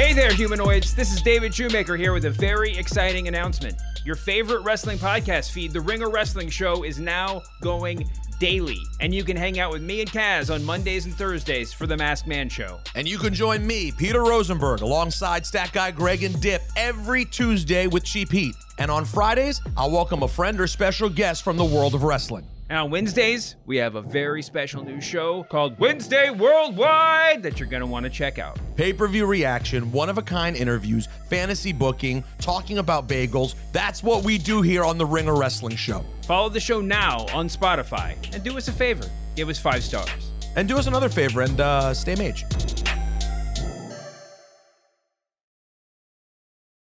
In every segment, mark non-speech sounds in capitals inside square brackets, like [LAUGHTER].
Hey there, humanoids. This is David Shoemaker here with a very exciting announcement. Your favorite wrestling podcast feed, The Ringer Wrestling Show, is now going daily. And you can hang out with me and Kaz on Mondays and Thursdays for The Masked Man Show. And you can join me, Peter Rosenberg, alongside Stat Guy Greg and Dip every Tuesday with Cheap Heat. And on Fridays, I'll welcome a friend or special guest from the world of wrestling. And on Wednesdays, we have a very special new show called Wednesday Worldwide that you're going to want to check out. Pay per view reaction, one of a kind interviews, fantasy booking, talking about bagels. That's what we do here on the Ringer Wrestling Show. Follow the show now on Spotify and do us a favor give us five stars. And do us another favor and uh, stay mage.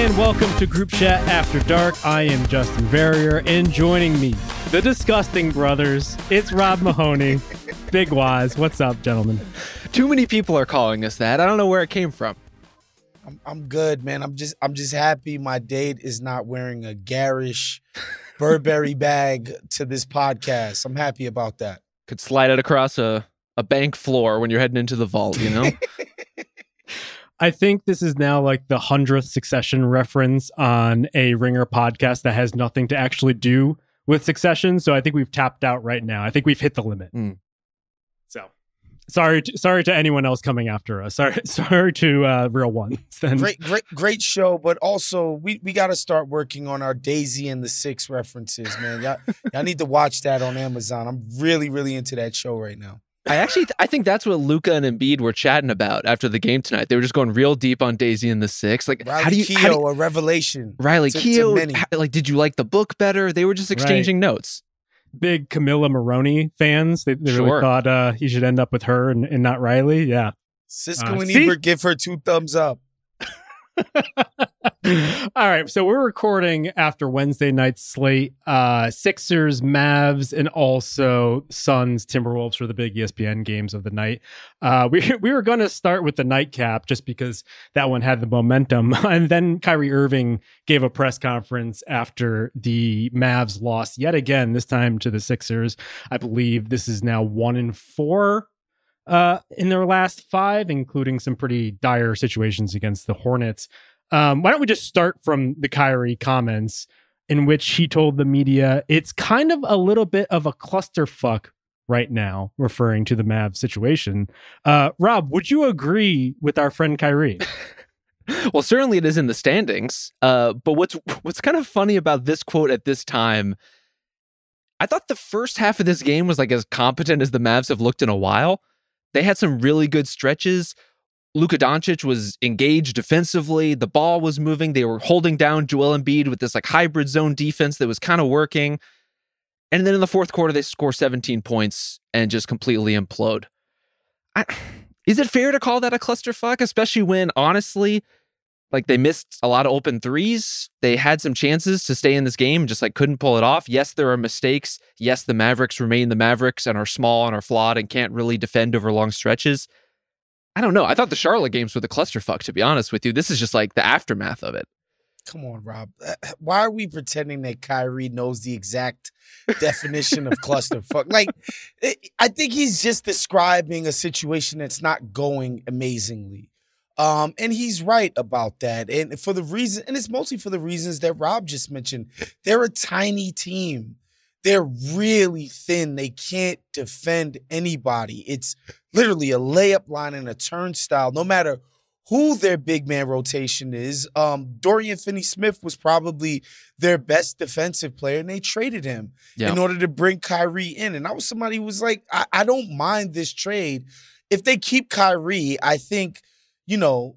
and welcome to Group Chat After Dark. I am Justin Verrier, and joining me, the Disgusting Brothers. It's Rob Mahoney, [LAUGHS] Big Waz. What's up, gentlemen? Too many people are calling us that. I don't know where it came from. I'm, I'm good, man. I'm just I'm just happy my date is not wearing a garish Burberry [LAUGHS] bag to this podcast. I'm happy about that. Could slide it across a, a bank floor when you're heading into the vault, you know? [LAUGHS] I think this is now like the hundredth succession reference on a Ringer podcast that has nothing to actually do with succession. So I think we've tapped out right now. I think we've hit the limit. Mm. So sorry, to, sorry to anyone else coming after us. Sorry, [LAUGHS] sorry to uh, real ones. Then Great, great, great show, but also we we got to start working on our Daisy and the Six references, man. Y'all, y'all need to watch that on Amazon. I'm really, really into that show right now. I actually I think that's what Luka and Embiid were chatting about after the game tonight. They were just going real deep on Daisy and the Six. Like Riley how do you, Keough, how do you a revelation. Riley to- to Keough, many. how- like did you like the book better? They were just exchanging notes. big Camila Morrone fans. They, they Sure. really thought uh, he should end up with her and, and not Riley. Yeah. Siskel Uh, and see? Ebert give her two thumbs up. [LAUGHS] All right, so we're recording after Wednesday night's slate. Uh, Sixers, Mavs, and also Suns, Timberwolves for the big ESPN games of the night. Uh, we [LAUGHS] we were going to start with the nightcap just because that one had the momentum, [LAUGHS] and then Kyrie Irving gave a press conference after the Mavs lost yet again. This time to the Sixers. I believe this is now one in four uh, in their last five, including some pretty dire situations against the Hornets. Um, why don't we just start from the Kyrie comments in which he told the media it's kind of a little bit of a clusterfuck right now, referring to the Mavs situation. Uh, Rob, would you agree with our friend Kyrie? [LAUGHS] Well, certainly it is in the standings. Uh, but what's what's kind of funny about this quote at this time, I thought the first half of this game was like as competent as the Mavs have looked in a while. They had some really good stretches. Luka Doncic was engaged defensively. The ball was moving. They were holding down Joel Embiid with this like hybrid zone defense that was kind of working. And then in the fourth quarter, they score 17 points and just completely implode. I, [SIGHS] Is it fair to call that a clusterfuck, especially when honestly, like they missed a lot of open threes. They had some chances to stay in this game, just like couldn't pull it off. Yes, there are mistakes. Yes, the Mavericks remain the Mavericks and are small and are flawed and can't really defend over long stretches. I don't know. I thought the Charlotte games were the clusterfuck, to be honest with you. This is just like the aftermath of it. Come on, Rob. Uh, why are we pretending that Kyrie knows the exact definition of clusterfuck? [LAUGHS] Like, I think he's just describing a situation that's not going amazingly. Um, and he's right about that. And for the reason, and it's mostly for the reasons that Rob just mentioned. They're a tiny team. They're really thin. They can't defend anybody. It's literally a layup line and a turnstile, no matter who their big man rotation is. Um, Dorian Finney Smith was probably their best defensive player, and they traded him yeah. in order to bring Kyrie in. And I was somebody who was like, I, I don't mind this trade. If they keep Kyrie, I think, you know,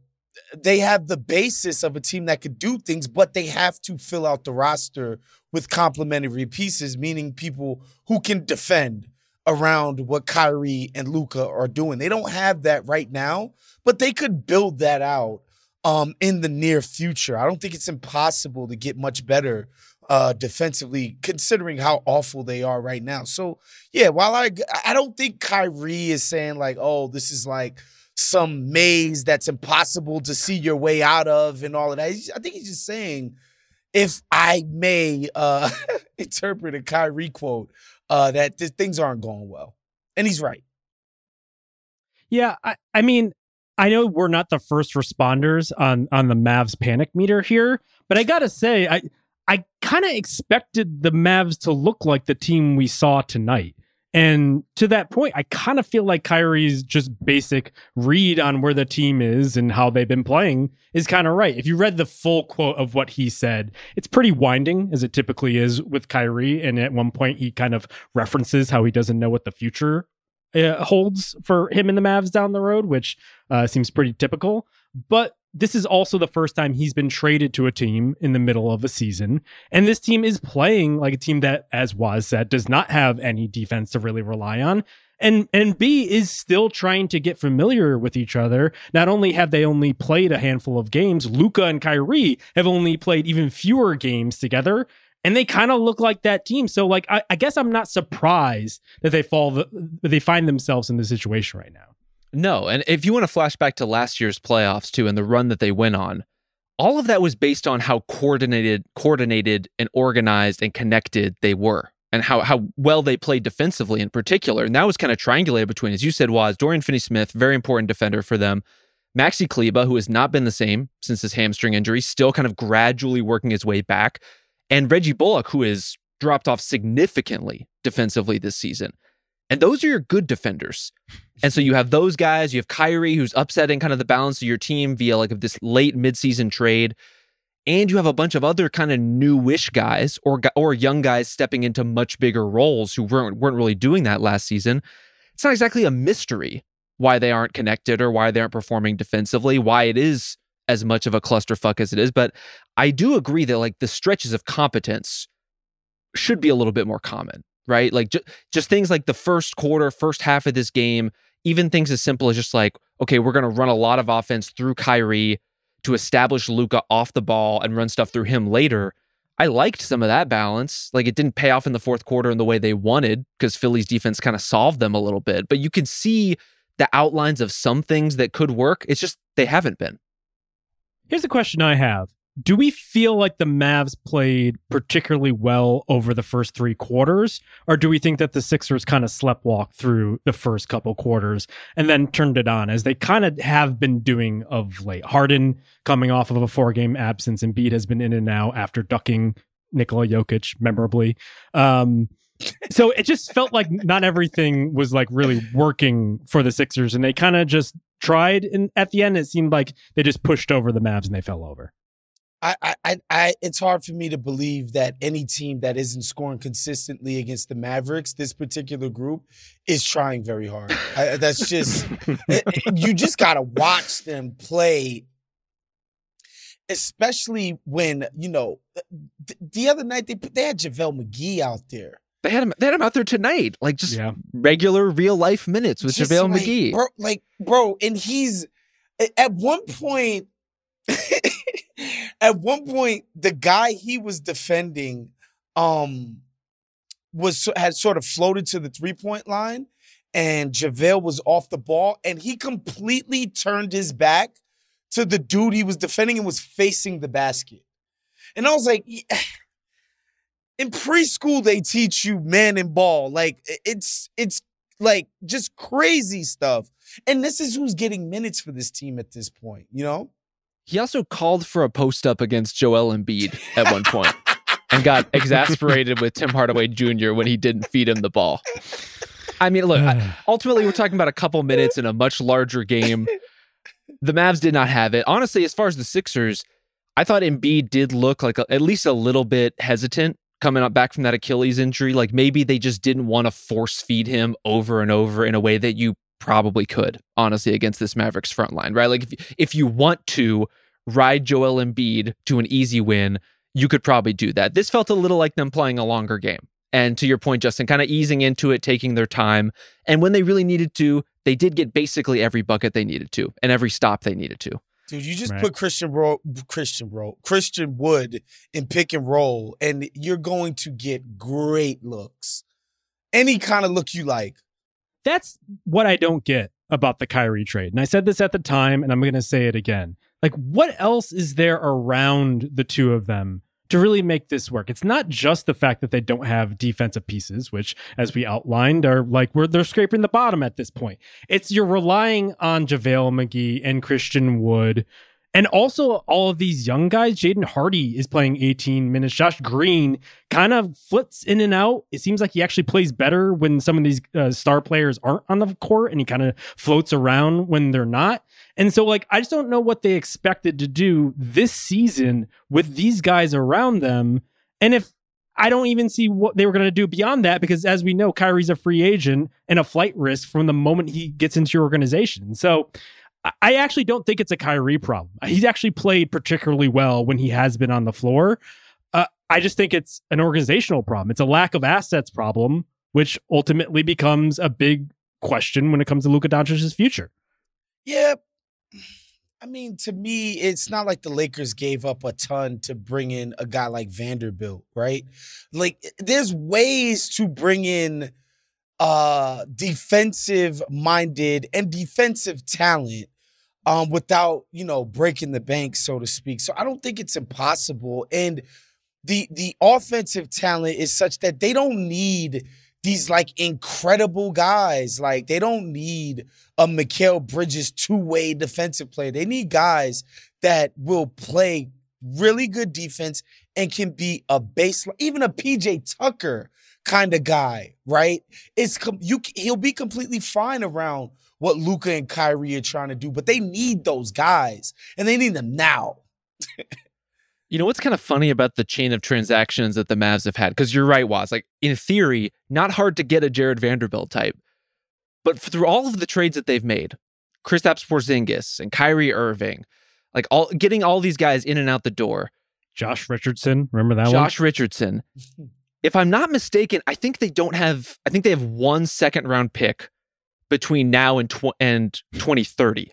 they have the basis of a team that could do things, but they have to fill out the roster with complementary pieces, meaning people who can defend around what Kyrie and Luka are doing. They don't have that right now but they could build that out um, in the near future. I don't think it's impossible to get much better uh, defensively, considering how awful they are right now. So yeah, while I I don't think Kyrie is saying like, oh, this is like some maze that's impossible to see your way out of and all of that. I think he's just saying, if I may uh, [LAUGHS] interpret a Kyrie quote, uh, that th- things aren't going well, and he's right. Yeah, I, I mean, I know we're not the first responders on on the Mavs panic meter here, but I gotta say, I I kind of expected the Mavs to look like the team we saw tonight. And to that point, I kind of feel like Kyrie's just basic read on where the team is and how they've been playing is kind of right. If you read the full quote of what he said, it's pretty winding, as it typically is with Kyrie. And at one point, he kind of references how he doesn't know what the future uh, holds for him and the Mavs down the road, which uh, seems pretty typical. But this is also the first time he's been traded to a team in the middle of a season. And this team is playing like a team that, as Waz said, does not have any defense to really rely on. And and B is still trying to get familiar with each other. Not only have they only played a handful of games, Luka and Kyrie have only played even fewer games together and they kind of look like that team. So, like, I, I, guess I'm not surprised that they fall, the, they find themselves in this situation right now. No, and if you want to flash back to last year's playoffs too, and the run that they went on, all of that was based on how coordinated, coordinated, and organized and connected they were, and how how well they played defensively in particular. And that was kind of triangulated between, as you said, was Dorian Finney-Smith, very important defender for them. Maxi Kleber, who has not been the same since his hamstring injury, still kind of gradually working his way back and Reggie Bullock, who has dropped off significantly defensively this season. And those are your good defenders. And so you have those guys. You have Kyrie, who's upsetting kind of the balance of your team via like of this late midseason trade. And you have a bunch of other kind of newish guys or or young guys stepping into much bigger roles who weren't weren't really doing that last season. It's not exactly a mystery why they aren't connected or why they aren't performing defensively, why it is as much of a clusterfuck as it is. But I do agree that like the stretches of competence should be a little bit more common, right? Like ju- just things like the first quarter, first half of this game, even things as simple as just like, okay, we're going to run a lot of offense through Kyrie to establish Luka off the ball and run stuff through him later. I liked some of that balance. Like it didn't pay off in the fourth quarter in the way they wanted because Philly's defense kind of solved them a little bit, but you could see the outlines of some things that could work. It's just they haven't been. Here's a question I have. Do we feel like the Mavs played particularly well over the first three quarters? Or do we think that the Sixers kind of sleptwalked through the first couple quarters and then turned it on as they kind of have been doing of late? Harden coming off of a four game absence, and Embiid has been in and out after ducking Nikola Jokic memorably. Um, so it just felt like not everything was like really working for the Sixers, and they kind of just tried. And at the end, it seemed like they just pushed over the Mavs and they fell over. I, I, I, it's hard for me to believe that any team that isn't scoring consistently against the Mavericks, this particular group, is trying very hard. I, that's just, it, it, you just got to watch them play, especially when, you know, eh, th- the other night they, they had JaVale McGee out there. They had him. They had him out there tonight, like just Yeah. regular real life minutes with Just JaVale like, McGee. bro, like bro, and he's at one point. [LAUGHS] at one point, the guy he was defending, um, was had sort of floated to the three point line, and JaVale was off the ball, and he completely turned his back to the dude he was defending and was facing the basket. And I was like, "Yeah." [SIGHS] in preschool they teach you man and ball, like it's it's like just crazy stuff. And this is who's getting minutes for this team at this point, you know? He also called for a post up against Joel Embiid at one point and got [LAUGHS] exasperated with Tim Hardaway Jr. when he didn't feed him the ball. I mean, look, [SIGHS] ultimately, we're talking about a couple minutes in a much larger game. The Mavs did not have it. Honestly, as far as the Sixers, I thought Embiid did look like a, at least a little bit hesitant coming up back from that Achilles injury. Like maybe they just didn't want to force feed him over and over in a way that you probably could, honestly, against this Mavericks front line, right? Like if if you want to ride Joel Embiid to an easy win, you could probably do that. This felt a little like them playing a longer game. And to your point, Justin, kind of easing into it, taking their time. And when they really needed to, they did get basically every bucket they needed to and every stop they needed to. Dude, you just Right. put Christian Ro- Christian Ro- Christian Wood in pick and roll, and you're going to get great looks. Any kind of look you like. That's what I don't get about the Kyrie trade. And I said this at the time, and I'm going to say it again. Like, what else is there around the two of them to really make this work? It's not just the fact that they don't have defensive pieces, which, as we outlined, are like we're they're scraping the bottom at this point. It's you're relying on JaVale McGee and Christian Wood. And also, all of these young guys, Jaden Hardy is playing 18 minutes. Josh Green kind of flits in and out. It seems like he actually plays better when some of these uh, star players aren't on the court and he kind of floats around when they're not. And so, like, I just don't know what they expected to do this season with these guys around them. And if I don't even see what they were going to do beyond that, because as we know, Kyrie's a free agent and a flight risk from the moment he gets into your organization. So, I- actually don't think it's a Kyrie problem. He's actually played particularly well when he has been on the floor. Uh, I just think it's an organizational problem. It's a lack of assets problem, which ultimately becomes a big question when it comes to Luka Doncic's future. Yeah. I mean, to me, it's not like the Lakers gave up a ton to bring in a guy like Vanderbilt, right? Like, there's ways to bring in uh defensive minded and defensive talent um without, you know, breaking the bank, so to speak. So I don't think it's impossible. And the the offensive talent is such that they don't need these like incredible guys. Like they don't need a Mikal Bridges two-way defensive player. They need guys that will play really good defense and can be a base, even a PJ Tucker kind of guy, right? It's com- you. He'll be completely fine around what Luka and Kyrie are trying to do, but they need those guys and they need them now. [LAUGHS] You know what's kind of funny about the chain of transactions that the Mavs have had? Because you're right, Waz. Like in theory, not hard to get a Jarred Vanderbilt type, but through all of the trades that they've made, Kristaps Porzingis and Kyrie Irving, like all getting all these guys in and out the door. Josh Richardson, remember that Josh Richardson. [LAUGHS] If I'm not mistaken, I think they don't have. I think they have one second round pick between now and tw- and 2030.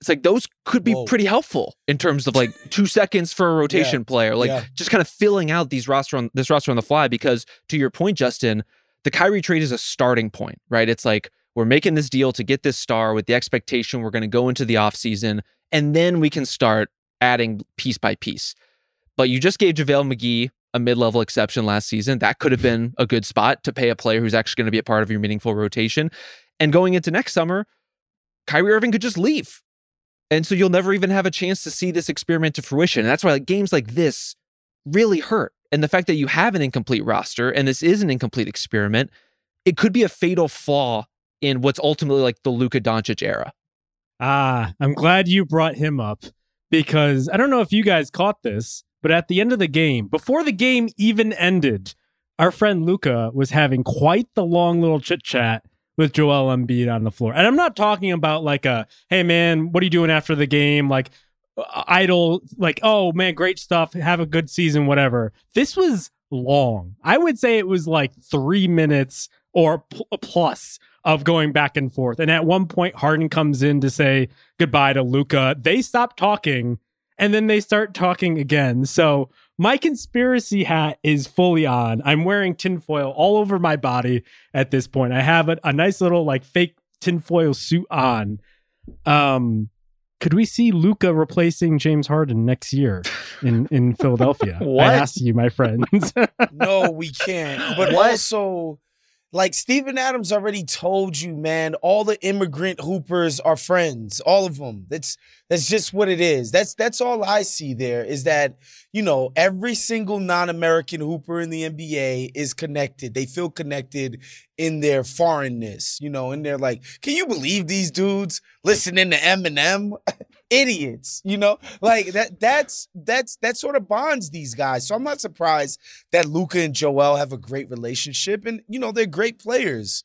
It's like those could be Whoa. pretty helpful in terms of like two seconds for a [LAUGHS] rotation player, like yeah. just kind of filling out these roster on this roster on the fly. Because to your point, Justin, the Kyrie trade is a starting point, right? It's like we're making this deal to get this star with the expectation we're going to go into the offseason and then we can start adding piece by piece. But you just gave JaVale McGee a mid-level exception last season. That could have been a good spot to pay a player who's actually going to be a part of your meaningful rotation. And going into next summer, Kyrie Irving could just leave. And so you'll never even have a chance to see this experiment to fruition. And that's why like games like this really hurt. And the fact that you have an incomplete roster and this is an incomplete experiment, it could be a fatal flaw in what's ultimately like the Luka Doncic era. Ah, I'm glad you brought him up because I don't know if you guys caught this, but at the end of the game, before the game even ended, our friend Luka was having quite the long little chit chat with Joel Embiid on the floor. And I'm not talking about like a, hey man, what are you doing after the game? Like idle, like, oh man, great stuff. Have a good season, whatever. This was long. I would say it was like three minutes or pl- plus of going back and forth. And at one point, Harden comes in to say goodbye to Luka. They stop talking and then they start talking again. So my conspiracy hat is fully on. I'm wearing tinfoil all over my body at this point. I have a, a nice little like fake tinfoil suit on. Um, could we see Luka replacing James Harden next year in in [LAUGHS] Philadelphia? What? I ask you, my friends. [LAUGHS] no, we can't. [LAUGHS] But What? also, like Steven Adams already told you, man, all the immigrant hoopers are friends. All of them. That's that's just what it is. That's that's all I see there is that, you know, every single non-American hooper in the NBA is connected. They feel connected in their foreignness, you know, and they're like, can you believe these dudes listening to Eminem? [LAUGHS] Idiots, you know, like that. That's that's that sort of bonds these guys. So I'm not surprised that Luka and Joel have a great relationship, and you know they're great players.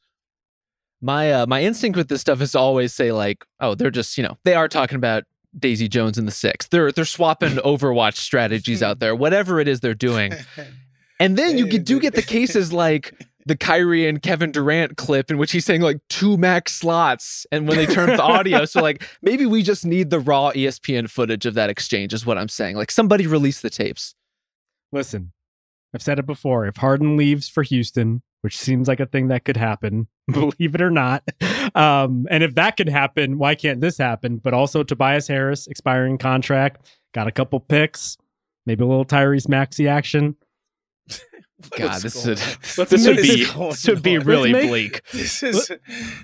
My uh, my instinct with this stuff is to always say like, oh, they're just you know they are talking about Daisy Jones and the Six. They're they're swapping [LAUGHS] Overwatch strategies out there, whatever it is they're doing. [LAUGHS] And then you do get the cases like the Kyrie and Kevin Durant clip in which he's saying like two max slots, and when they turn up the audio, so like [LAUGHS] maybe we just need the raw ESPN footage of that exchange, is what I'm saying. Like somebody release the tapes. Listen, I've said it before. If Harden leaves for Houston, which seems like a thing that could happen, [LAUGHS] believe it or not, um, and if that could happen, why can't this happen? But also Tobias Harris expiring contract, got a couple picks, maybe a little Tyrese Maxey action. [LAUGHS] God, [LAUGHS] this going would this would be this would be really Let's make- bleak. This is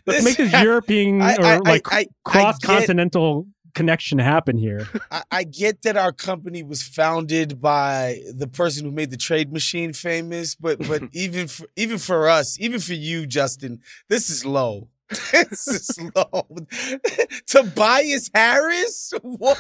Let's this- make this European I- or I- like I- I- cross continental connection happen here. [LAUGHS] I, I get that our company was founded by the person who made the trade machine famous, but but [LAUGHS] even for even for us, even for you, Justin, this is low. [LAUGHS] this is low. Tobias Harris? What?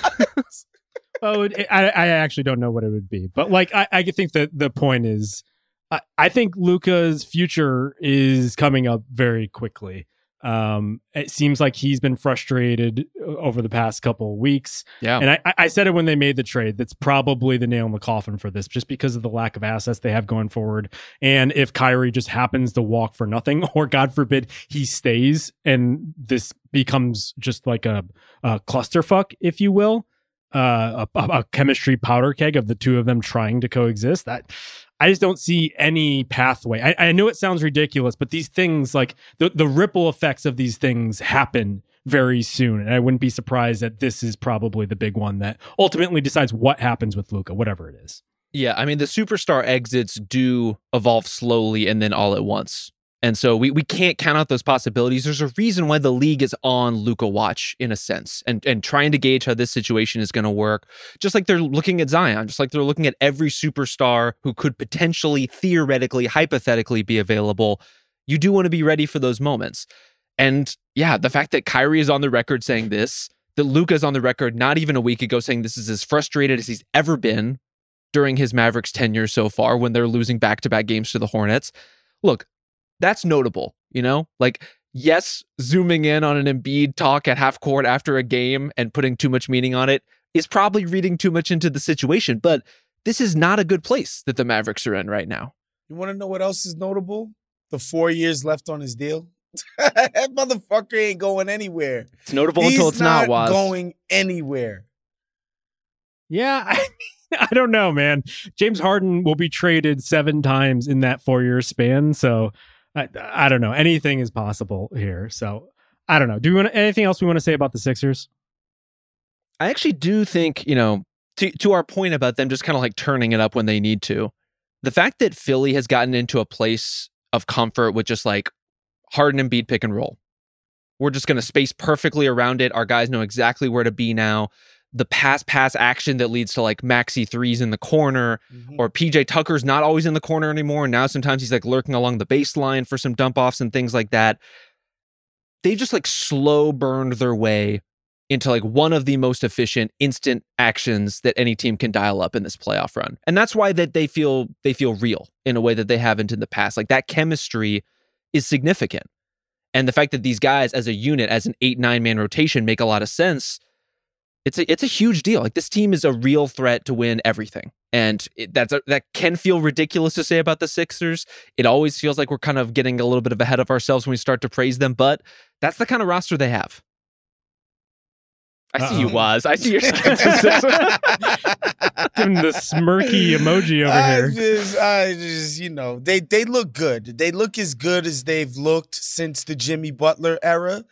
Oh, it, I, I actually don't know what it would be, but like I, I think that the point is, I, I think Luka's future is coming up very quickly. Um, it seems like he's been frustrated uh, over the past couple of weeks, Yeah. and I, I- I said it when they made the trade. That's probably the nail in the coffin for this, just because of the lack of assets they have going forward. And if Kyrie just happens to walk for nothing, [LAUGHS] or God forbid he stays, and this becomes just like a, a clusterfuck, if you will, uh, a, a chemistry powder keg of the two of them trying to coexist. That I just don't see any pathway. I, I know it sounds ridiculous, but these things, like the the ripple effects of these things, happen very soon, and I wouldn't be surprised that this is probably the big one that ultimately decides what happens with Luka, whatever it is. Yeah, I mean the superstar exits do evolve slowly and then all at once. And so we, we can't count out those possibilities. There's a reason why the league is on Luka watch in a sense and, and trying to gauge how this situation is going to work. Just like they're looking at Zion, just like they're looking at every superstar who could potentially, theoretically, hypothetically be available. You do want to be ready for those moments. And yeah, the fact that Kyrie is on the record saying this, that Luka's on the record not even a week ago saying this is as frustrated as he's ever been during his Mavericks tenure so far when they're losing back to back games to the Hornets. Look, that's notable, you know? Like, yes, zooming in on an Embiid talk at half court after a game and putting too much meaning on it is probably reading too much into the situation, but this is not a good place that the Mavericks are in right now. You want to know what else is notable? The four years left on his deal. [LAUGHS] that motherfucker ain't going anywhere. It's notable He's until it's not, not was. going anywhere. Yeah, I, [LAUGHS] I don't know, man. James Harden will be traded seven times in that four year span, so I, I don't know. Anything is possible here. So I don't know. Do we want anything else we want to say about the Sixers? I actually do think, you know, to, to our point about them just kind of like turning it up when they need to, the fact that Philly has gotten into a place of comfort with just like Harden and beat pick and roll. We're just going to space perfectly around it. Our guys know exactly where to be now. The pass pass action that leads to like Maxey threes in the corner, Mhm. or PJ Tucker's not always in the corner anymore. And now sometimes he's like lurking along the baseline for some dump offs and things like that. They've just like slow burned their way into like one of the most efficient instant actions that any team can dial up in this playoff run. And that's why that they feel they feel real in a way that they haven't in the past. Like that chemistry is significant. And the fact that these guys as a unit, as an eight, nine man rotation make a lot of sense. It's a it's a huge deal. Like this team is a real threat to win everything. And it, that's a, that can feel ridiculous to say about the Sixers. It always feels like we're kind of getting a little bit of ahead of ourselves when we start to praise them, but that's the kind of roster they have. I see you, Uh-oh. Waz. I see your [LAUGHS] [LAUGHS] skepticism. Giving the smirky emoji over I here. just, I just, you know, they they look good. They look as good as they've looked since the Jimmy Butler era.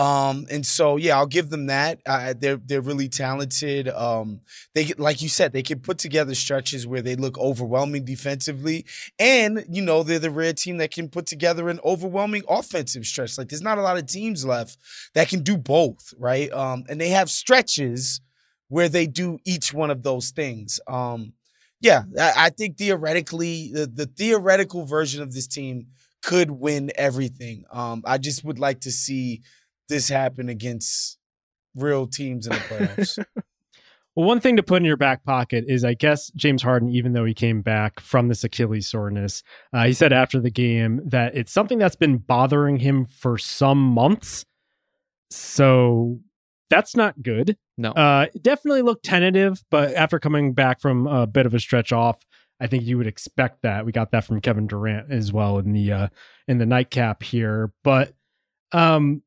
Um, and so yeah, I'll give them that. Uh, they're they're really talented. Um, they like you said, they can put together stretches where they look overwhelming defensively, and you know they're the rare team that can put together an overwhelming offensive stretch. Like there's not a lot of teams left that can do both, right? Um, and they have stretches where they do each one of those things. Um, yeah, I, I think theoretically, the, the theoretical version of this team could win everything. Um, I just would like to see this happen against real teams in the playoffs. [LAUGHS] Well, one thing to put in your back pocket is, I guess, James Harden, even though he came back from this Achilles soreness, uh, he said after the game that it's something that's been bothering him for some months. So that's not good. no. Uh, it definitely looked tentative, but after coming back from a bit of a stretch off, I think you would expect that. We got that from Kevin Durant as well in the uh, in the nightcap here, but um,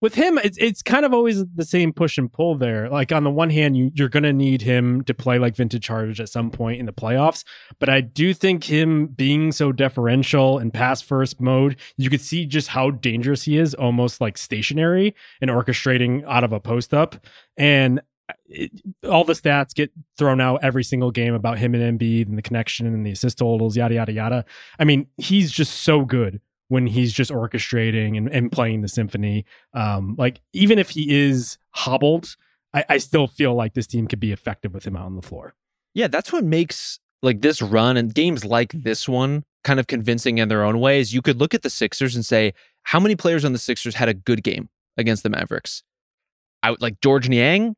with him, it's it's kind of always the same push and pull there. Like on the one hand, you you're gonna need him to play like vintage Charge at some point in the playoffs, but I do think him being so deferential and pass first mode, you could see just how dangerous he is, almost like stationary and orchestrating out of a post up. And it, all the stats get thrown out every single game about him and Embiid and the connection and the assist totals, yada yada yada. I mean, he's just so good when he's just orchestrating and, and playing the symphony. Um, like even if he is hobbled, I, I still feel like this team could be effective with him out on the floor. Yeah, that's what makes like this run and games like this one kind of convincing in their own ways. You could look at the Sixers and say, how many players on the Sixers had a good game against the Mavericks? I would like Georges Niang,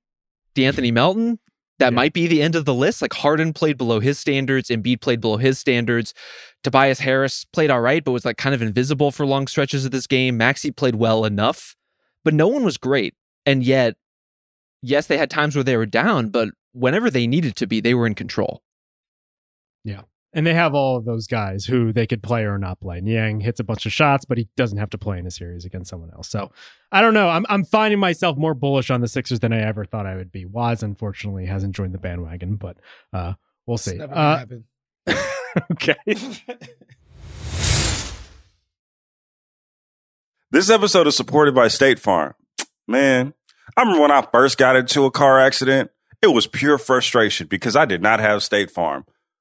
De'Anthony Melton. That Yeah. might be the end of the list. Like Harden played below his standards, Embiid played below his standards. Tobias Harris played all right, but was like kind of invisible for long stretches of this game. Maxey played well enough, but no one was great. And yet, yes, they had times where they were down, but whenever they needed to be, they were in control. And they have all of those guys who they could play or not play. Niang hits a bunch of shots, but he doesn't have to play in a series against someone else. So I don't know. I'm I'm finding myself more bullish on the Sixers than I ever thought I would be. Waz unfortunately hasn't joined the bandwagon, but uh, we'll It's see. never gonna Uh, happen. [LAUGHS] [LAUGHS] okay. This episode is supported by State Farm. Man, I remember when I first got into a car accident, it was pure frustration because I did not have State Farm.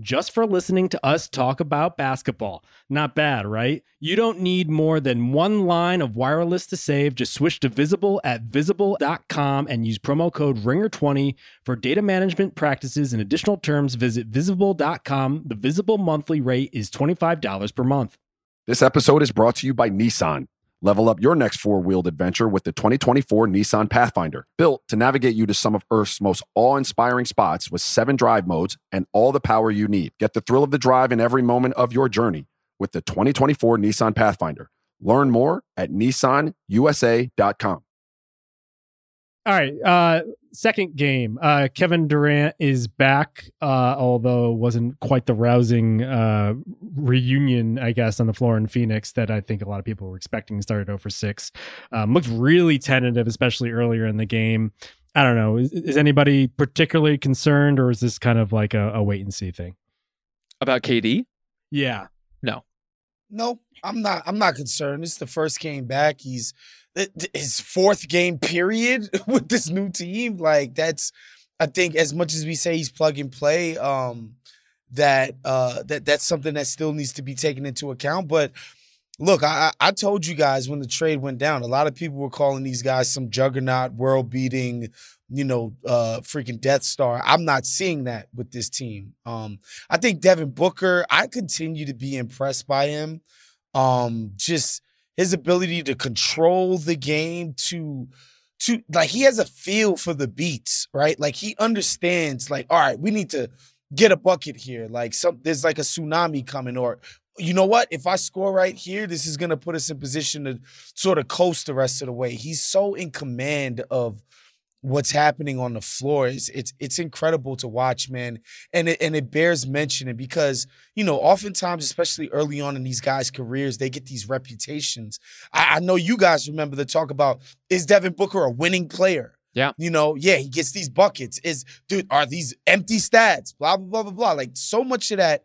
just for listening to us talk about basketball. Not bad, right? You don't need more than one line of wireless to save. Just switch to Visible at visible.com and use promo code RINGER20 for data management practices and additional terms. Visit visible.com. The Visible monthly rate is $25 per month. This episode is brought to you by Nissan. Level up your next four wheeled adventure with the 2024 Nissan Pathfinder, built to navigate you to some of Earth's most awe inspiring spots with seven drive modes and all the power you need. Get the thrill of the drive in every moment of your journey with the 2024 Nissan Pathfinder. Learn more at nissanusa.com. All right. Uh, second game. Uh, Kevin Durant is back, uh, although wasn't quite the rousing uh, reunion, I guess, on the floor in Phoenix that I think a lot of people were expecting. Started over six. Um, looked really tentative, especially earlier in the game. I don't know. Is, is anybody particularly concerned, or is this kind of like a, a wait and see thing? About KD? Yeah. No, No, I'm not. I'm not concerned. This is the first game back. He's his fourth game period [LAUGHS] with this new team. Like that's, I think, as much as we say he's plug and play, um, that uh, that that's something that still needs to be taken into account. But look, I I told you guys when the trade went down, a lot of people were calling these guys some juggernaut, world beating, you know, uh, freaking Death Star. I'm not seeing that with this team. Um, I think Devin Booker, I continue to be impressed by him. Um, just his ability to control the game to to like he has a feel for the beats, right? Like he understands, like, all right, we need to get a bucket here. Like some there's like a tsunami coming, or you know what? If I score right here, this is gonna put us in position to sort of coast the rest of the way. He's so in command of what's happening on the floor. It's it's, it's incredible to watch, man. And it, and it bears mentioning because, you know, oftentimes, especially early on in these guys' careers, they get these reputations. I, I know you guys remember the talk about is Devin Booker a winning player? Yeah. You know, yeah, he gets these buckets. Is dude, are these empty stats? Blah, blah, blah, blah, blah. Like so much of that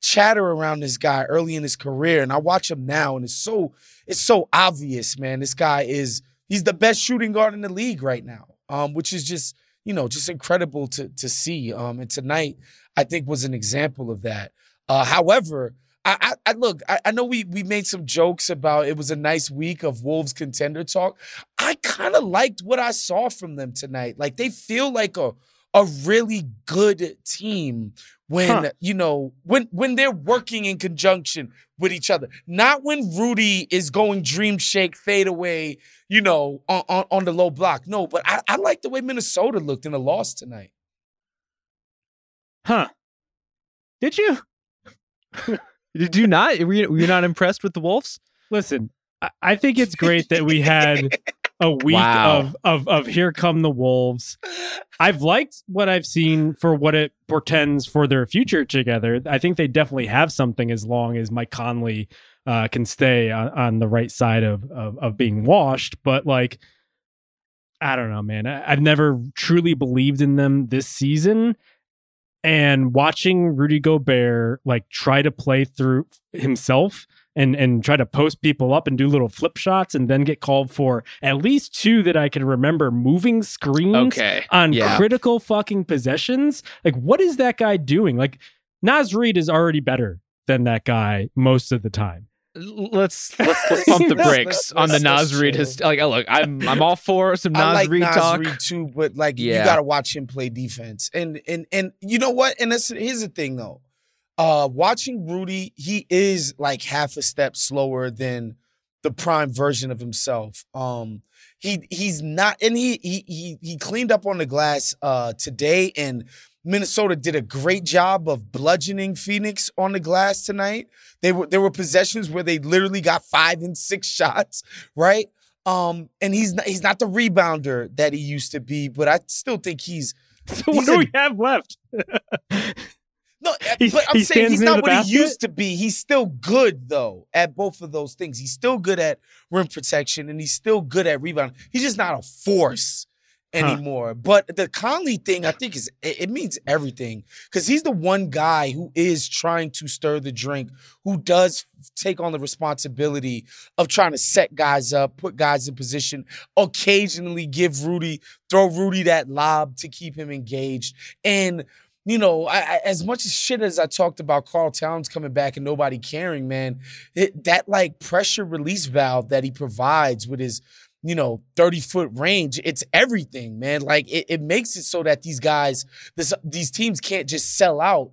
chatter around this guy early in his career. And I watch him now, and it's so it's so obvious, man. This guy is he's the best shooting guard in the league right now um, which is just you know just incredible to to see. Um, and tonight I think was an example of that. Uh, however, I, I, I look, I, I, know we we made some jokes about it was a nice week of Wolves contender talk. I kind of liked what I saw from them tonight. Like they feel like a a really good team when huh. you know when when they're working in conjunction with each other. Not when Rudy is going dream shake fade away, you know, on, on, on the low block. No, but I, I like the way Minnesota looked in the loss tonight. Huh? Did you? [LAUGHS] Did you not? Were you, were you not impressed with the Wolves? Listen, I think it's [LAUGHS] great that we had a week wow. of of of here come the wolves. I've liked what I've seen for what it portends for their future together. I think they definitely have something as long as Mike Conley uh, can stay on, on the right side of, of, of being washed. But like, I don't know, man. I, I've never truly believed in them this season. And watching Rudy Gobert like try to play through himself and and try to post people up and do little flip shots and then get called for at least two that I can remember moving screens okay. on yeah. critical fucking possessions. Like what is that guy doing? Like Naz Reid is already better than that guy most of the time. Let's [LAUGHS] let's, let's pump the [LAUGHS] brakes on the Naz Reid. His, like, oh, look, I'm I'm all for some Naz like Reid Naz talk Reid too, but like yeah. you got to watch him play defense. And and and you know what? And this here's the thing though uh, watching Rudy, he is like half a step slower than the prime version of himself. Um, he he's not, and he he he he cleaned up on the glass uh today, and Minnesota did a great job of bludgeoning Phoenix on the glass tonight. They were there were possessions where they literally got five and six [LAUGHS] shots, right? Um, and he's not, he's not the rebounder that he used to be, but I still think he's. [LAUGHS] So what do we have left? [LAUGHS] No, eh, he's, but I'm he saying he's not what basket? he used to be. He's still good though at both of those things. He's still good at rim protection and he's still good at rebound. He's just not a force anymore. Huh. But the Conley thing, I think, is it, it means everything because he's the one guy who is trying to stir the drink, who does take on the responsibility of trying to set guys up, put guys in position, occasionally give Rudy, throw Rudy that lob to keep him engaged. And you know, I, I, as much as shit as I talked about Karl Towns coming back and nobody caring, man, it, that like pressure release valve that he provides with his, you know, 30 foot range, it's everything, man. Like it, it makes it so that these guys, this, these teams can't just sell out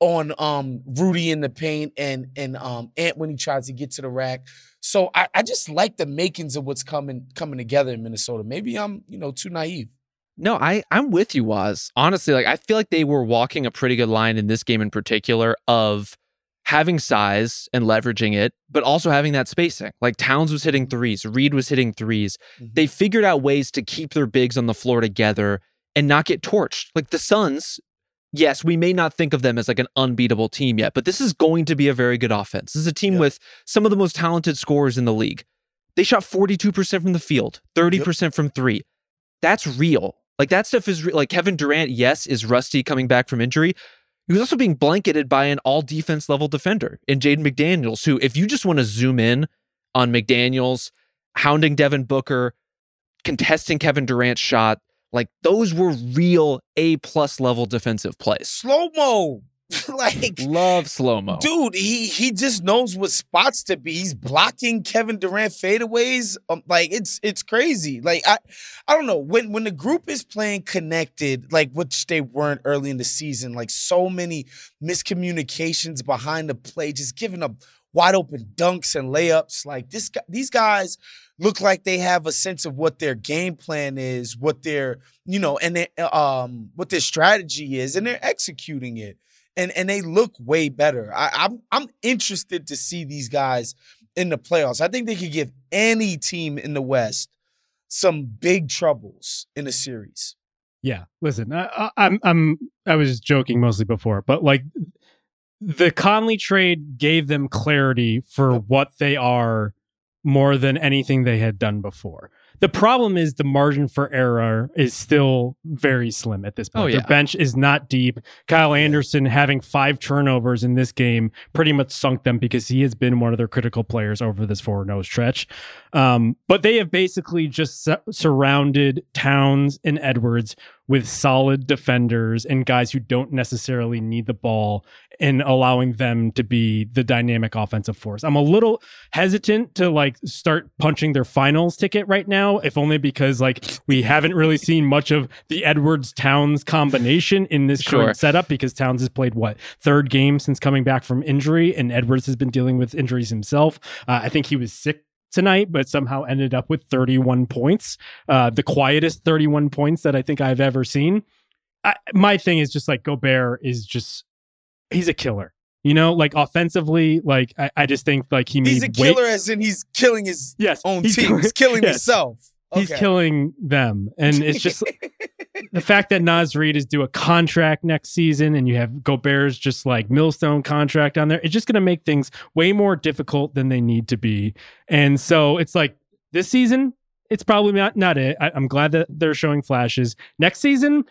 on um Rudy in the paint and and um Ant when he tries to get to the rack. So I, I just like the makings of what's coming coming together in Minnesota. Maybe I'm, you know, too naive. No, I I'm with you, Waz. Honestly, like I feel like they were walking a pretty good line in this game in particular of having size and leveraging it, but also having that spacing. Like Towns was hitting threes, Reid was hitting 3s mm-hmm. They figured out ways to keep their bigs on the floor together and not get torched. Like the Suns, yes, we may not think of them as like an unbeatable team yet, but this is going to be a very good offense. This is a team yep. with some of the most talented scorers in the league. They shot 42% from the field, 30% yep. from three. That's real. Like that stuff is like Kevin Durant, yes, is rusty coming back from injury. he was also being blanketed by an all defense level defender in Jaden McDaniels, who, if you just want to zoom in on McDaniels, hounding Devin Booker, contesting Kevin Durant's shot, like those were real A plus level defensive plays. Slow mo. [LAUGHS] like Love slow mo. Dude, he he just knows what spots to be. He's blocking Kevin Durant fadeaways. Um, like it's it's crazy. Like I I don't know when when the group is playing connected, like which they weren't early in the season. Like so many miscommunications behind the play, just giving up wide open dunks and layups. Like this guy, these guys look like they have a sense of what their game plan is, what their you know, and they, um what their strategy is, and they're executing it and and they look way better. I, I'm I'm interested to see these guys in the playoffs. I think they could give any team in the West some big troubles in a series. Yeah, listen, I, I'm I'm I was joking mostly before, but like the Conley trade gave them clarity for what they are more than anything they had done before. The problem is the margin for error is still very slim at this point. Oh, yeah. Their bench is not deep. Kyle Anderson having five turnovers in this game pretty much sunk them because he has been one of their critical players over this four no stretch. Um, but they have basically just su- surrounded Towns and Edwards with solid defenders and guys who don't necessarily need the ball and allowing them to be the dynamic offensive force. I'm a little hesitant to like start punching their finals ticket right now, if only because like we haven't really seen much of the Edwards Towns combination in this Sure. current setup because Towns has played what third game since coming back from injury and Edwards has been dealing with injuries himself. Uh, I think he was sick tonight, but somehow ended up with 31 points, uh, the quietest 31 points that I think I've ever seen. I, my thing is just like Gobert is just he's a killer. You know, like offensively, like I, I just think like he He's a made weight- killer, as in he's killing his yes, own he's team. killing- [LAUGHS] He's killing yes, himself. He's Okay. killing them, and it's just [LAUGHS] the fact that Naz Reid is due a contract next season, and you have Gobert's just like millstone contract on there. It's just going to make things way more difficult than they need to be. And so it's like this season, it's probably not not it. I, I'm glad that they're showing flashes. Next season,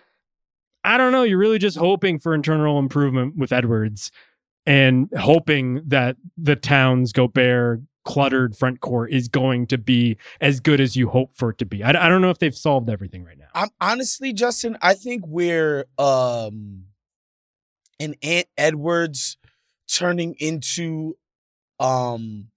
I don't know. You're really just hoping for internal improvement with Edwards, and hoping that the Towns Gobert cluttered front court is going to be as good as you hope for it to be. I, I don't know if they've solved everything right now. I'm honestly, Justin, I think we're um an Ant Edwards turning into um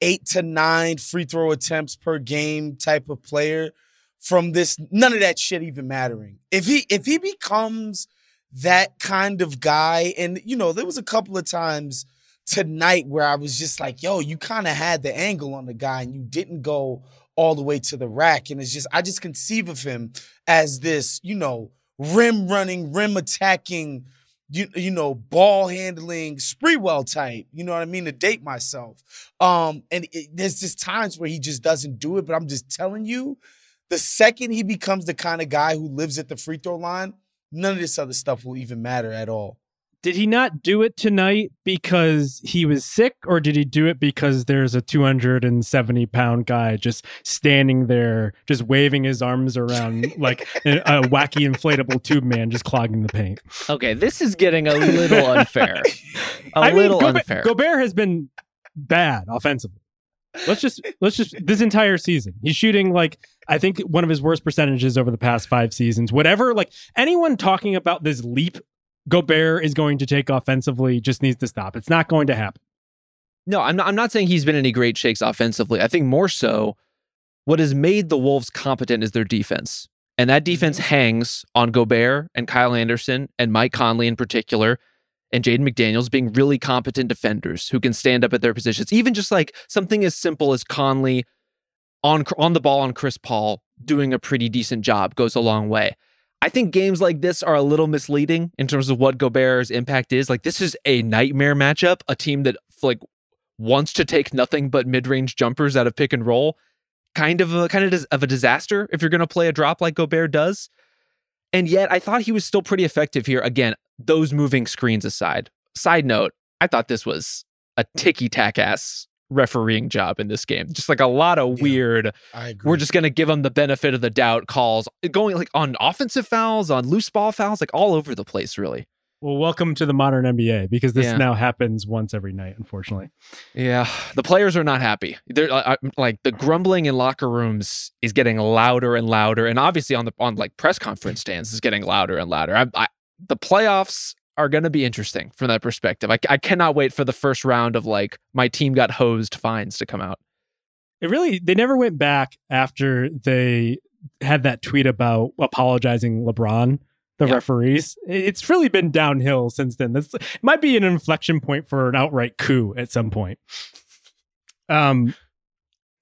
eight to nine free throw attempts per game type of player from this none of that shit even mattering. If he if he becomes that kind of guy, and you know, there was a couple of times tonight where I was just like, yo, you kind of had the angle on the guy and you didn't go all the way to the rack. And it's just, I just conceive of him as this, you know, rim running, rim attacking, you, you know, ball handling, Sprewell type. You know what I mean? To date myself. Um, and it, there's just times where he just doesn't do it, but I'm just telling you, the second he becomes the kind of guy who lives at the free throw line, none of this other stuff will even matter at all. Did he not do it tonight because he was sick, or did he do it because there's a 270 pound guy just standing there, just waving his arms around [LAUGHS] like a, a wacky inflatable tube man, just clogging the paint? Okay, this is getting a little [LAUGHS] unfair. A I mean, little Gobert, unfair. Gobert has been bad offensively. Let's just let's just this entire season. He's shooting like I think one of his worst percentages over the past five seasons. Whatever, like anyone talking about this leap Gobert is going to take offensively just needs to stop. It's not going to happen. No, I'm not, I'm not saying he's been any great shakes offensively. I think more so what has made the Wolves competent is their defense. And that defense mm-hmm. hangs on Gobert and Kyle Anderson and Mike Conley in particular and Jaden McDaniels being really competent defenders who can stand up at their positions. Even just like something as simple as Conley on on the ball on Chris Paul doing a pretty decent job goes a long way. I think games like this are a little misleading in terms of what Gobert's impact is. Like this is a nightmare matchup, a team that like wants to take nothing but mid-range jumpers out of pick and roll. Kind of a kind of of a disaster if you're going to play a drop like Gobert does. And yet I thought he was still pretty effective here. Again, those moving screens aside. Side note, I thought this was a ticky-tack ass refereeing job in this game. Just like a lot of Yeah. weird I agree. we're just going to give them the benefit of the doubt calls going like on offensive fouls on loose ball fouls like all over the place really Well, welcome to the modern NBA because this Yeah. now happens once every night, unfortunately. Yeah, the players are not happy. They're uh, uh, like the grumbling in locker rooms is getting louder and louder, and obviously on the on like press conference stands is getting louder and louder. I, I, the playoffs are going to be interesting from that perspective. I, I cannot wait for the first round of like my team got hosed fines to come out. It really, they never went back after they had that tweet about apologizing LeBron, the Yeah. referees. It's really been downhill since then. This might be an inflection point for an outright coup at some point. Um,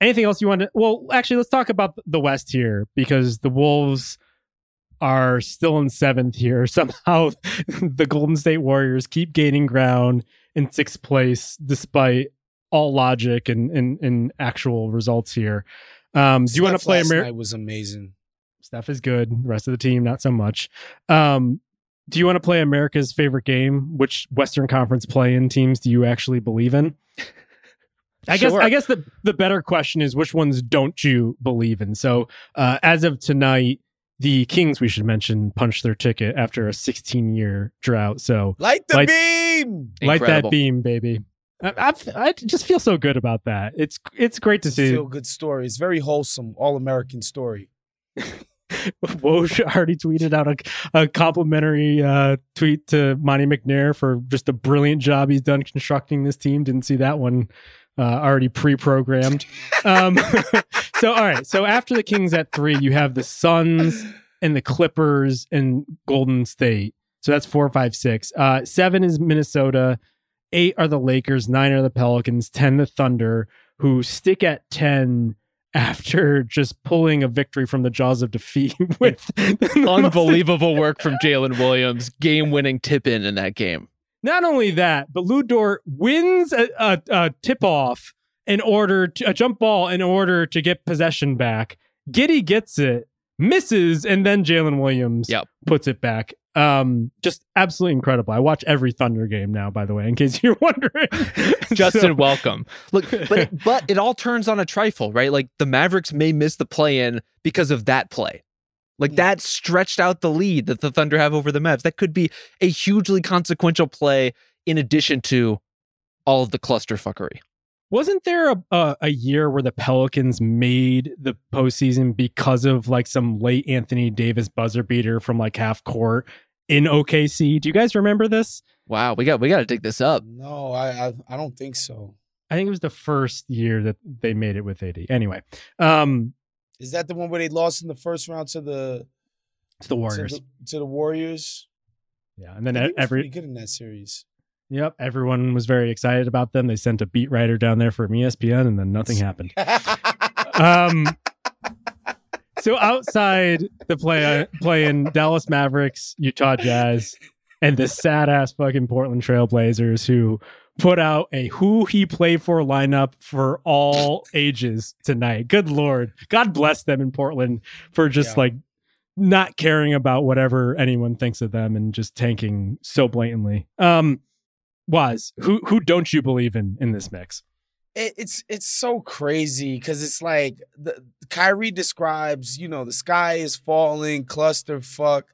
anything else you want to? Well, actually, let's talk about the West here because the Wolves are still in seventh here. [LAUGHS] Somehow, the Golden State Warriors keep gaining ground in sixth place despite all logic and and, and actual results here. Um, do you want to play last Amer- was amazing. Steph is good. The rest of the team, not so much. Um, do you want to play America's favorite game? Which Western Conference play-in teams do you actually believe in? [LAUGHS] I guess I guess the the better question is which ones don't you believe in? So uh, as of tonight, the Kings we should mention punched their ticket after a 16 year drought. So Light the Light- beam. light that beam, baby. I, I, I just feel so good about that. It's it's great to see. Feel good story. It's very wholesome, all American story. [LAUGHS] Woj already tweeted out a, a complimentary uh, tweet to Monte McNair for just a brilliant job he's done constructing this team. Didn't see that one uh, already pre-programmed. [LAUGHS] um, [LAUGHS] so all right. So after the Kings at three, you have the Suns and the Clippers and Golden State. So that's four, five, six. Uh, seven is Minnesota. Eight are the Lakers. Nine are the Pelicans. Ten the Thunder, who stick at ten after [LAUGHS] just pulling a victory from the jaws of defeat [LAUGHS] with [LAUGHS] Unbelievable work from Jalen Williams, game winning tip in in that game. Not only that, but Lu Dort wins a, a, a tip off in order to a jump ball in order to get possession back. Giddey gets it, misses, and then Jalen Williams Yep. puts it back. Um, just absolutely incredible. I watch every Thunder game now, by the way, in case [LAUGHS] you're wondering. [LAUGHS] Justin, So- welcome. Look, but it, [LAUGHS] but it all turns on a trifle, right? Like the Mavericks may miss the play in because of that play. Like that stretched out the lead that the Thunder have over the Mavs. That could be a hugely consequential play in addition to all of the clusterfuckery. Wasn't there a, a a year where the Pelicans made the postseason because of like some late Anthony Davis buzzer beater from like half court in OKC? Do you guys remember this? Wow, we got we got to dig this up. No, I, I I don't think so. I think it was the first year that they made it with AD. Anyway, um, Is that the one where they lost in the first round to the it's the Warriors. To the, to the Warriors? yeah, and then I think he was every pretty good in that series. Yep, everyone was very excited about them. They sent a beat writer down there from ESPN, and then nothing [LAUGHS] happened. Um, so outside the play play in Dallas Mavericks, Utah Jazz, and the sad ass fucking Portland Trailblazers who put out a who he played for lineup for all ages tonight. Good lord. God bless them in Portland for just Yeah. like not caring about whatever anyone thinks of them and just tanking so blatantly. Um Waz who who don't you believe in in this mix? it, it's it's so crazy because it's like the Kyrie describes, you know, the sky is falling, clusterfuck.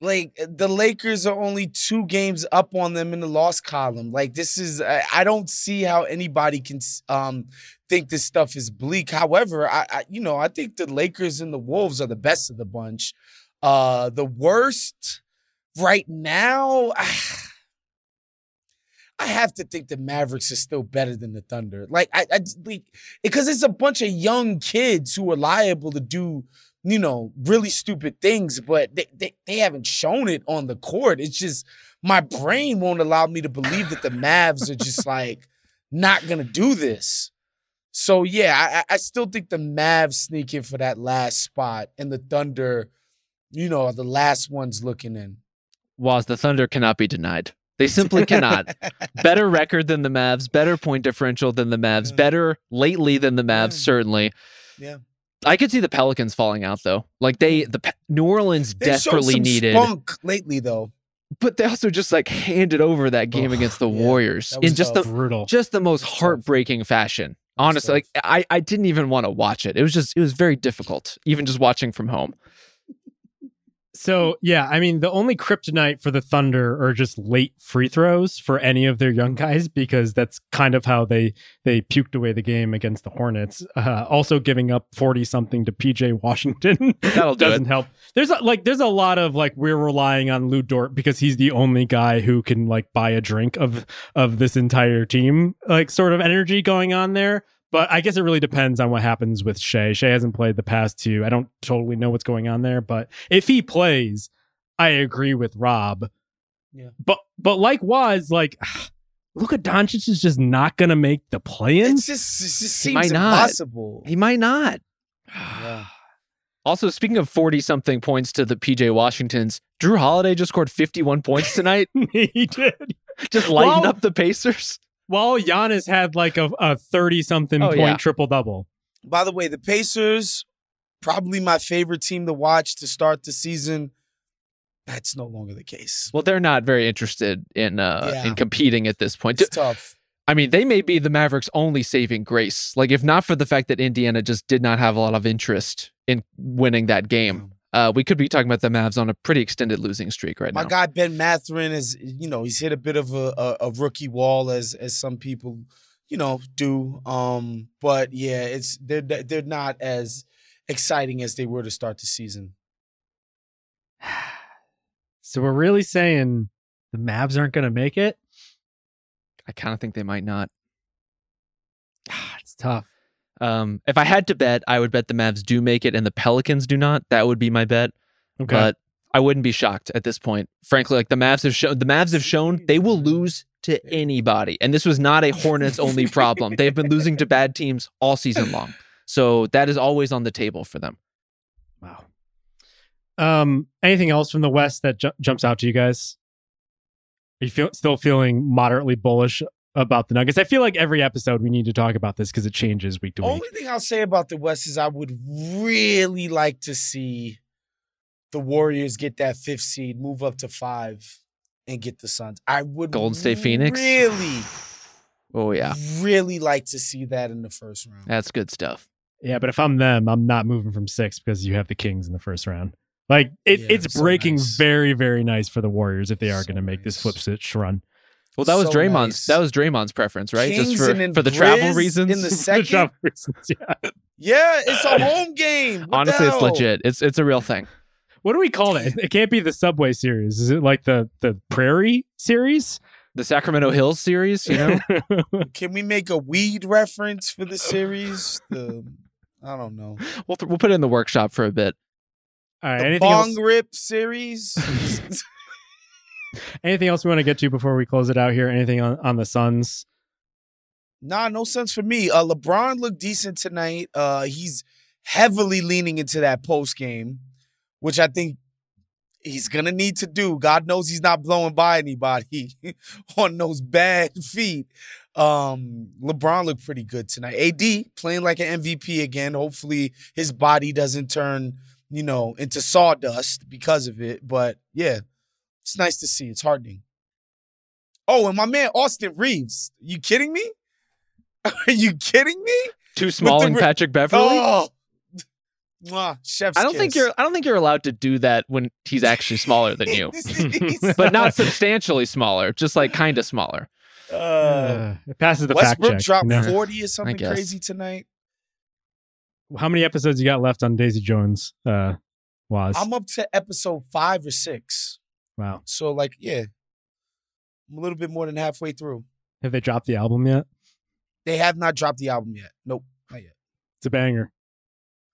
Like the Lakers are only two games up on them in the loss column. Like this is, I, I don't see how anybody can um think this stuff is bleak. However, I, I you know I think the Lakers and the Wolves are the best of the bunch. Uh, the worst right now. [SIGHS] I have to think the Mavericks are still better than the Thunder. Like I, I like, because it's a bunch of young kids who are liable to do, you know, really stupid things, but they, they, they haven't shown it on the court. It's just my brain won't allow me to believe that the Mavs are just like not gonna do this. So yeah, I, I still think the Mavs sneak in for that last spot, and the Thunder, you know, are the last ones looking in. Waz the Thunder cannot be denied. They simply cannot. [LAUGHS] better record than the Mavs, better point differential than the Mavs, Yeah. better lately than the Mavs, Yeah. certainly. Yeah. I could see the Pelicans falling out though. Like they, the Pe- New Orleans They've desperately some needed, spunk lately, though. but they also just like handed over that game Ugh, against the yeah, Warriors in just the. Brutal. just the most heartbreaking fashion. That's Honestly, like. I, I didn't even want to watch it. It was just, it was very difficult, even just watching from home. So yeah, I mean the only kryptonite for the Thunder are just late free throws for any of their young guys because that's kind of how they they puked away the game against the Hornets. Uh, also giving up forty something to PJ Washington [LAUGHS] That'll do doesn't help. There's a, like there's a lot of like we're relying on Lu Dort because he's the only guy who can like buy a drink of of this entire team like sort of energy going on there. But I guess it really depends on what happens with Shai. Shai hasn't played the past two. I don't totally know what's going on there, but if he plays, I agree with Rob. Yeah. But but like was [SIGHS] like Luka Doncic is just not gonna make the play-in. It's just, it just He might seems not. impossible. He might not. Yeah. [SIGHS] Also, speaking of 40 something points to the PJ Washingtons, Jrue Holiday just scored 51 points tonight, [LAUGHS] he did. just lighting Well- up the Pacers. While Giannis had like a, a 30 something Oh, point yeah. triple double. By the way, the Pacers, probably my favorite team to watch to start the season. That's no longer the case. Well, they're not very interested in uh, Yeah. in competing at this point. It's tough. I mean, they may be the Mavericks' only saving grace. Like, if not for the fact that Indiana just did not have a lot of interest in winning that game, uh, we could be talking about the Mavs on a pretty extended losing streak right My now. My guy Ben Mathurin is, you know, he's hit a bit of a, a, a rookie wall as as some people, you know, do. Um, but yeah, it's they're they're not as exciting as they were to start the season. [SIGHS] So we're really saying the Mavs aren't gonna make it? I kind of think they might not. [SIGHS] It's tough. Um, if I had to bet, I would bet the Mavs do make it and the Pelicans do not. That would be my bet. Okay. But I wouldn't be shocked at this point. Frankly, like the Mavs have shown, the Mavs have shown they will lose to anybody, and this was not a Hornets only [LAUGHS] problem. They've been losing to bad teams all season long, so that is always on the table for them. wow. Um, anything else from the West that ju- jumps out to you guys? Are you feel, still feeling moderately bullish about the Nuggets? I feel like every episode we need to talk about this because it changes week to week. Only thing I'll say about the West is I would really like to see the Warriors get that fifth seed, move up to five, and get the Suns. I would Golden State Phoenix? really, [SIGHS] Oh yeah, really like to see that in the first round. that's good stuff. Yeah, but if I'm them, I'm not moving from six because you have the Kings in the first round. Like it, Yeah, it's so breaking nice. very, very nice for the Warriors if they are So going to make this flip switch run. Well, that was So Draymond's. nice. That was Draymond's preference, right? Kings Just for and for the travel Grizz reasons. in the [LAUGHS] The second. travel reasons, yeah. yeah, it's a home game. What Honestly, it's legit. It's it's a real thing. What do we call it? It can't be the Subway series. Is it like the the Prairie series? The Sacramento Hills series, you know. [LAUGHS] Can we make a weed reference for the series? The I don't know. we'll we'll put it in the workshop for a bit. All right. The Anything bong else? rip series. [LAUGHS] Anything else we want to get to before we close it out here? Anything on, on the Suns? Nah, no sense for me. Uh, LeBron looked decent tonight. Uh, he's heavily leaning into that post game, which I think he's gonna need to do. God knows he's not blowing by anybody [LAUGHS] on those bad feet. Um, LeBron looked pretty good tonight. AD playing like an MVP again. Hopefully his body doesn't turn, you know, into sawdust because of it. But yeah, it's nice to see. It's heartening. Oh, and my man Austin Reaves. You kidding me? [LAUGHS] Are you kidding me? Too small the and ri- Patrick Beverley. Oh, Mwah, chef's I don't think you're. I don't think you're allowed to do that when he's actually smaller than you, [LAUGHS] but not substantially smaller. Just like kind of smaller. uh, Uh, it passes the Westbrook fact check. dropped No. 40 or something crazy tonight. How many episodes you got left on Daisy Jones? Uh, was I'm up to episode five or six. Wow. So, like, yeah, I'm a little bit more than halfway through. Have they dropped the album yet? They have not dropped the album yet. Nope, not yet. It's a banger.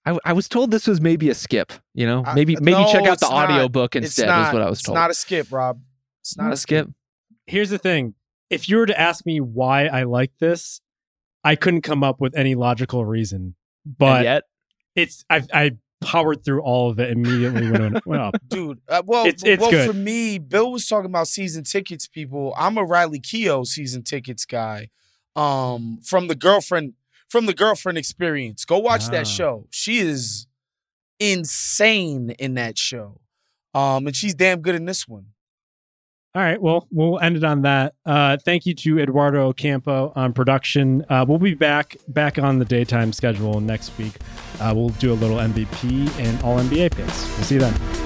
I, I was told this was maybe a skip. You know, I- maybe uh, maybe no, check out the not. audiobook instead. not, is what I was told. it's not a skip, Rob. It's not a skip. Here's the thing: if you were to ask me why I like this, I couldn't come up with any logical reason. And But yet, it's I I powered through all of it immediately when it went up. [LAUGHS] Dude, uh, well, It's- it's well good. for me, Bill was talking about season tickets. People, I'm a Riley Keough season tickets guy. Um, from the girlfriend, from the girlfriend experience. Go watch Ah. that show. She is insane in that show. Um, and she's damn good in this one. All right, well, we'll end it on that. Uh, thank you to Eduardo Ocampo on production. Uh, we'll be back back on the daytime schedule next week. Uh, we'll do a little MVP and All NBA picks. We'll see you then.